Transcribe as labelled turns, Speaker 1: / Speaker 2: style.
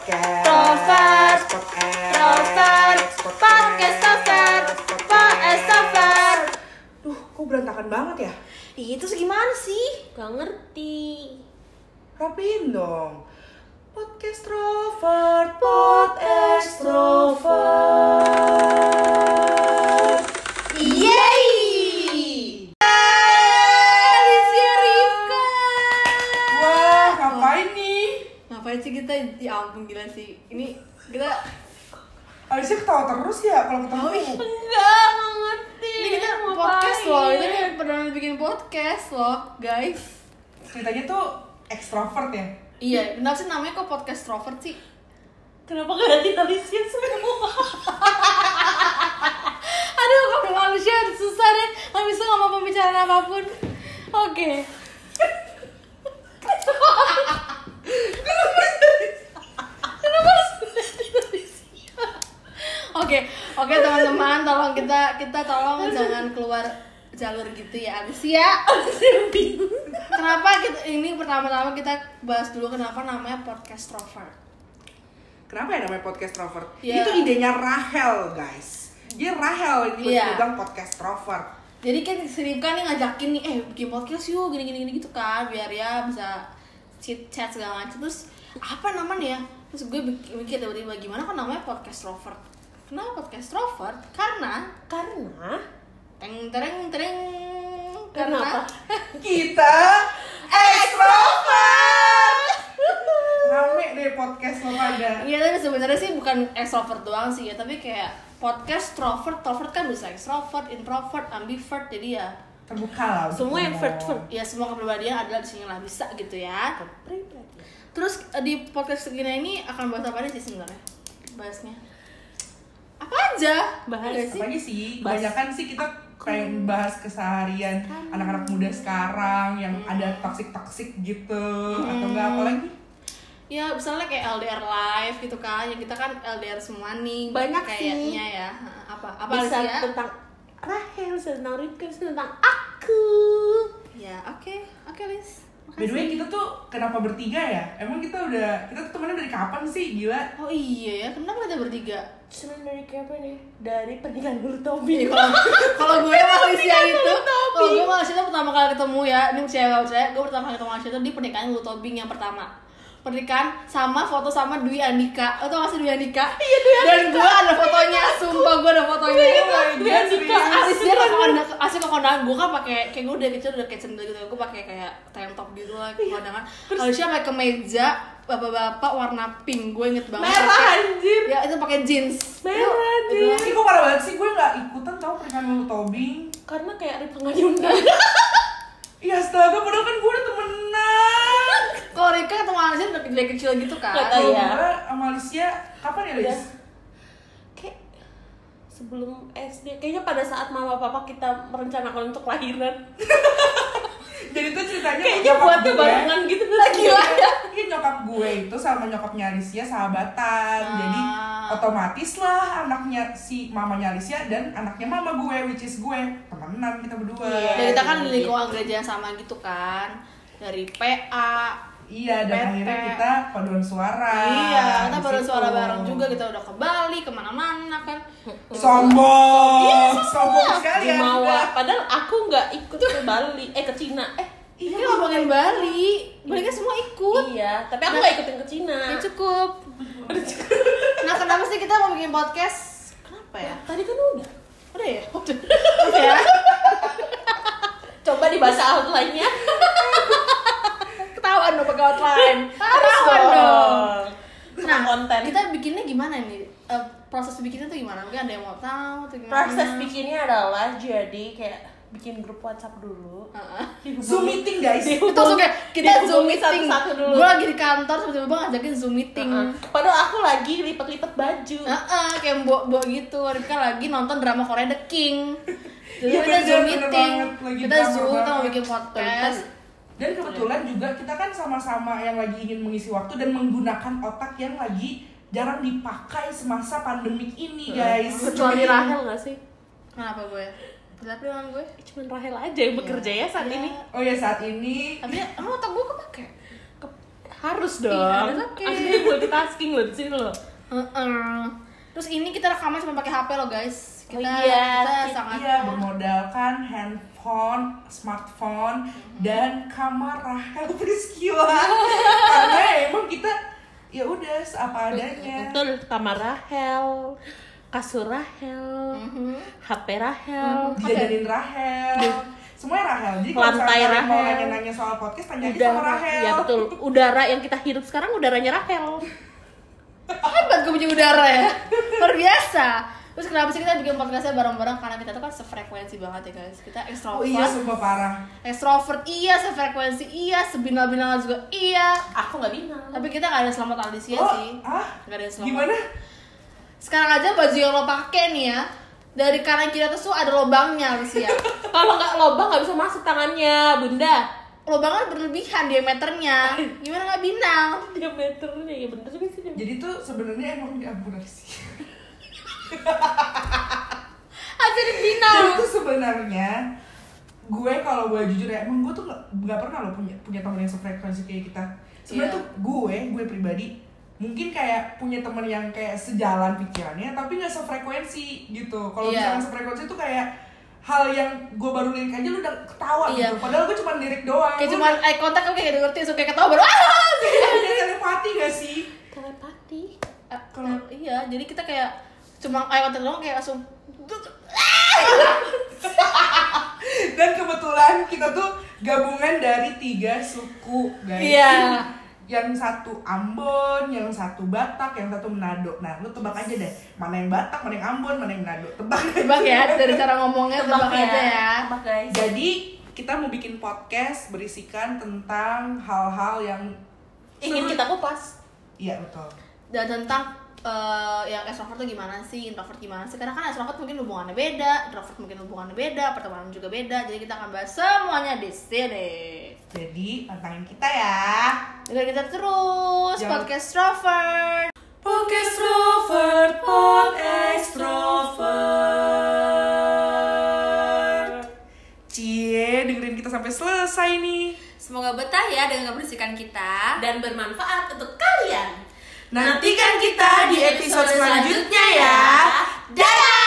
Speaker 1: podcast podcast
Speaker 2: Trovert, podcast Trovert, podcast Trovert.
Speaker 1: Duh, kok berantakan banget ya?
Speaker 2: Itu gimana sih? Gak ngerti.
Speaker 1: Rapiin dong. Podcast Trovert, pod extrovert. Ngapain
Speaker 2: sih kita? Ya ampun gila sih. Ini kita
Speaker 1: Alicia ketawa terus ya kalau ketemu.
Speaker 2: enggak, enggak ngerti. Ini kita podcast loh. Ini kan pernah bikin podcast loh, guys.
Speaker 1: Ceritanya tuh extrovert ya?
Speaker 2: Iya, kenapa sih namanya kok podcast Trovert sih?
Speaker 3: Kenapa gak ganti Alicia semua?
Speaker 2: Aduh, kok manusia susah deh. Gak bisa ngomong pembicaraan apa pun. Oke. Kenapa harus ganti Alicia? Oke, oke teman-teman, tolong kita kita tolong jangan keluar jalur gitu ya Alicia. Kenapa kita ini pertama-tama kita bahas dulu kenapa namanya podcast Trovert.
Speaker 1: Kenapa ya namanya podcast Trovert?
Speaker 2: Ya.
Speaker 1: Itu idenya Rahel, guys. Dia Rahel ini
Speaker 2: Iya.
Speaker 1: bilang podcast Trovert.
Speaker 2: Jadi kan si Ripka nih ngajakin nih, eh bikin podcast yuk gini gini gini gitu kan, biar ya bisa chit chat segala macam. Terus apa namanya ya? Terus gue mikir tiba-tiba gimana kan namanya podcast Rovert. Kenapa podcast Rovert? Karena
Speaker 3: Karena
Speaker 2: teng tereng tereng
Speaker 3: Kenapa?
Speaker 1: Kita extrovert. Rame deh podcast lo pada.
Speaker 2: Iya tapi sebenarnya sih bukan extrovert doang sih ya, tapi kayak podcast trovert, trovert kan bisa extrovert, introvert, ambivert, jadi ya
Speaker 1: Terbuka lah.
Speaker 3: Semua yang
Speaker 1: ngomong.
Speaker 3: vert-vert.
Speaker 2: ya semua kepribadian adalah di sini lah bisa gitu ya. Terus eh, di podcast segini ini akan bahas apa aja sih sebenarnya? Bahasnya apa aja?
Speaker 3: Bahas
Speaker 2: Ada sih?
Speaker 1: Apa aja sih? Kebanyakan sih kita pengen bahas keseharian anak-anak muda sekarang yang
Speaker 2: Hmm.
Speaker 1: ada toxic-toxic gitu atau enggak apa lagi?
Speaker 2: Ya misalnya kayak LDR live gitu kan, ya kita kan LDR semua nih.
Speaker 3: Banyak sih.
Speaker 2: kayaknya ya. Apa? Apa
Speaker 3: bisa
Speaker 2: sih ya?
Speaker 3: tentang Rahel, bisa tentang Rika, bisa tentang aku.
Speaker 2: Ya oke, oke Liz.
Speaker 1: By the way kita tuh kenapa bertiga ya? Emang kita udah kita tuh temenan dari kapan sih gila?
Speaker 2: Oh iya ya, kenapa kita bertiga?
Speaker 3: Cuman dari apa nih? Dari pernikahan dulu
Speaker 2: Iya,
Speaker 3: Tobi.
Speaker 2: kalau gue sama Alicia itu, kalau gue sama Alicia itu pertama kali ketemu ya, ini gak percaya, gue pertama kali ketemu Alicia itu di pernikahan Lulu Tobing yang pertama. Pernikahan sama foto sama Dwi Andika, lo tau gak sih Dwi Andika? Iya Dwi Andika. Dan gue ada fotonya, sumpah gue ada fotonya.
Speaker 1: Dwi Andika.
Speaker 2: Alicia ke kondangan, Alicia ke kondangan, gue kan pakai, kayak gue udah kecil udah kayak sendal gitu, gue pakai kayak tank top gitu lah ke kondangan Alicia pakai kemeja, bapak-bapak warna pink, gue inget banget
Speaker 3: Merah, anjir.
Speaker 2: Ya itu pakai jeans
Speaker 3: Merah, anjir.
Speaker 2: itu-
Speaker 1: Ih kok parah banget sih gue gak ikutan tau pernikahan lu Tobing
Speaker 3: Karena kayak Rika nggak diundang.
Speaker 1: Iya astaga padahal kan gue udah temenan
Speaker 2: Kalau Rika ketemu Alicia udah dari kecil gitu kan
Speaker 3: Nggak tahu.
Speaker 1: Kalau
Speaker 3: Iya.
Speaker 1: gue sama Alicia kapan ya. Liz?
Speaker 3: Sebelum SD kayaknya pada saat mama papa kita merencanakan untuk lahiran.
Speaker 1: Jadi tuh ceritanya
Speaker 3: kayaknya buatnya
Speaker 1: gue-
Speaker 3: barengan gitu. Lagi lah. ya
Speaker 1: Iya nyokap gue itu sama nyokapnya Alicia sahabatan.
Speaker 2: Ah.
Speaker 1: Jadi otomatis lah anaknya si mamanya Alicia dan anaknya mama gue which is gue. Temenan kita berdua.
Speaker 3: Iya.
Speaker 2: Dan kita kan di lingkungan gereja yang sama gitu kan. Dari PA
Speaker 1: Iya dan
Speaker 2: PT.
Speaker 1: akhirnya kita paduan suara
Speaker 2: Iya, kita
Speaker 1: di
Speaker 2: baru
Speaker 1: situ.
Speaker 2: suara bareng juga Kita udah ke Bali, ke mana-mana kan
Speaker 1: Sombong
Speaker 2: Iya,
Speaker 1: Sombong sekali
Speaker 3: di
Speaker 1: Anda.
Speaker 3: Mawa padahal aku nggak ikut ke Bali eh ke Cina eh
Speaker 2: Iya, kita ngomongin Bali Bali kan semua ikut
Speaker 3: iya tapi aku nggak ikutin ke Cina
Speaker 2: Ya cukup Nah kenapa sih kita mau bikin podcast? Kenapa ya?
Speaker 3: tadi kan udah
Speaker 2: Udah ya? Udah Udah ya?
Speaker 3: coba dibaca outline-nya
Speaker 2: Ketahuan dong pakai outline
Speaker 3: harus
Speaker 2: Ketahuan dong
Speaker 3: dong
Speaker 2: Nah,
Speaker 3: konten
Speaker 2: kita bikinnya gimana nih? Eh, proses bikinnya tuh gimana? Mungkin ada yang mau tahu atau gimana?
Speaker 3: proses bikinnya adalah jadi kayak bikin grup WhatsApp dulu
Speaker 2: Heeh.
Speaker 1: Zoom meeting guys
Speaker 2: Itu langsung kayak kita zoom meeting.
Speaker 3: satu-satu dulu.
Speaker 2: Gue lagi di kantor tiba-tiba ngajakin zoom meeting.
Speaker 3: Heeh. padahal aku lagi lipat-lipat baju
Speaker 2: Heeh, kayak mbok-mbok gitu. Rifka lagi nonton drama Korea The King. Jadi
Speaker 1: Iya,
Speaker 2: kita
Speaker 1: bener,
Speaker 2: zoom meeting.
Speaker 1: banget.
Speaker 2: Kita zoom, kita mau bikin podcast.
Speaker 1: Dan kebetulan juga kita kan sama-sama yang lagi ingin mengisi waktu dan menggunakan otak yang lagi jarang dipakai semasa pandemik ini guys
Speaker 3: kecuali Rahel nggak sih
Speaker 2: Kenapa gue? Tapi dengan gue.
Speaker 3: cuman Rahel aja yang bekerja ya saat
Speaker 2: Iya.
Speaker 3: ini
Speaker 1: Oh ya saat ini
Speaker 2: Tapi emang otak gue kepake.
Speaker 3: Ke- Harus dong.
Speaker 2: Iya, harus, oke.
Speaker 3: Asli multitasking loh di sini loh.
Speaker 2: Heeh. Terus ini kita rekaman cuma pakai HP loh guys. Kita,
Speaker 3: Oh iya,
Speaker 2: kita sangat
Speaker 1: Iya, bermodalkan handphone, smartphone, dan kamera Rahel Priscila. Karena emang kita ya udah apa adanya.
Speaker 3: Betul, kamar Rahel, kasur Rahel,
Speaker 2: Mhm.
Speaker 3: HP Rahel.
Speaker 1: Dijajanin Rahel. Semuanya Rahel. Jadi kalau
Speaker 3: Lantai
Speaker 1: kalian mau
Speaker 3: Rahel.
Speaker 1: nanya-nanya soal podcast, tanya aja sama
Speaker 3: Udara,
Speaker 1: Rahel.
Speaker 3: ya betul. Udara yang kita hirup sekarang udaranya Rahel.
Speaker 2: hebat gue punya udara ya. Luar biasa. Terus kenapa sih kita bikin podcastnya bareng-bareng? Karena kita tuh kan sefrekuensi banget ya guys. Kita
Speaker 1: Oh
Speaker 2: ekstrovert.
Speaker 1: iya, sumpah parah.
Speaker 2: Extrovert iya, sefrekuensi iya, sebinal-binal juga iya.
Speaker 3: Aku nggak bingung.
Speaker 2: Tapi kita gak ada selamat Alicia
Speaker 1: Oh,
Speaker 2: sih.
Speaker 1: ah?
Speaker 2: Gak ada yang selamat.
Speaker 1: Gimana?
Speaker 2: Sekarang aja baju yang lo pakai nih ya. Dari kanan kiri atas tuh ada lobangnya Alicia.
Speaker 3: Kalau nggak lobang nggak bisa masuk tangannya, Bunda.
Speaker 2: Lobangnya berlebihan diameternya. Gimana nggak binal?
Speaker 3: Diameternya ya bener juga sih.
Speaker 1: Jadi tuh sebenarnya emang ampun sih.
Speaker 2: Aja di binal.
Speaker 1: Jadi tuh sebenarnya gue kalau gue jujur ya emang gue tuh nggak pernah lo punya punya teman yang sefrekuensi kayak kita. Sebenarnya
Speaker 2: Iya.
Speaker 1: tuh gue gue pribadi mungkin kayak punya teman yang kayak sejalan pikirannya tapi nggak sefrekuensi gitu. Kalau
Speaker 2: Iya.
Speaker 1: misalkan sefrekuensi tuh kayak hal yang gue baru lirik aja lu udah ketawa
Speaker 2: Iya.
Speaker 1: gitu. Padahal gue cuma lirik doang.
Speaker 2: Kayak cuma eye contact kan kayak ngerti, kayak ketawa baru ah.
Speaker 1: udah ada telepati gak sih?
Speaker 2: Kalau iya, jadi kita kayak cuma eye contact doang kayak langsung
Speaker 1: Dan kebetulan kita tuh gabungan dari tiga suku, guys.
Speaker 2: Iya.
Speaker 1: Yang satu Ambon, yang satu Batak, yang satu Manado. Nah, lu tebak aja deh, mana yang Batak, mana yang Ambon, mana yang Manado. Tebak.
Speaker 2: tebak ya dari cara ngomongnya tebak, aja ya.
Speaker 3: Tebak guys.
Speaker 1: Jadi, kita mau bikin podcast berisikan tentang hal-hal yang
Speaker 3: Ingin
Speaker 1: seru-
Speaker 3: kita kupas.
Speaker 1: Iya, betul.
Speaker 2: Dan tentang eh, yang extrovert tuh gimana sih, introvert gimana sih? Karena kan extrovert mungkin hubungannya beda, introvert mungkin hubungannya beda, pertemanan juga beda. Jadi kita akan bahas semuanya di sini.
Speaker 1: Jadi, pantangin kita ya.
Speaker 2: Dengar kita terus
Speaker 1: Jangan-
Speaker 2: podcast extrovert.
Speaker 1: Podcast extrovert, pod extrovert. Cie, dengerin kita sampai selesai nih.
Speaker 2: Semoga betah ya dengan keberisikan kita.
Speaker 3: Dan bermanfaat untuk kalian.
Speaker 1: Nantikan kita di episode selanjutnya ya.
Speaker 3: Dadah!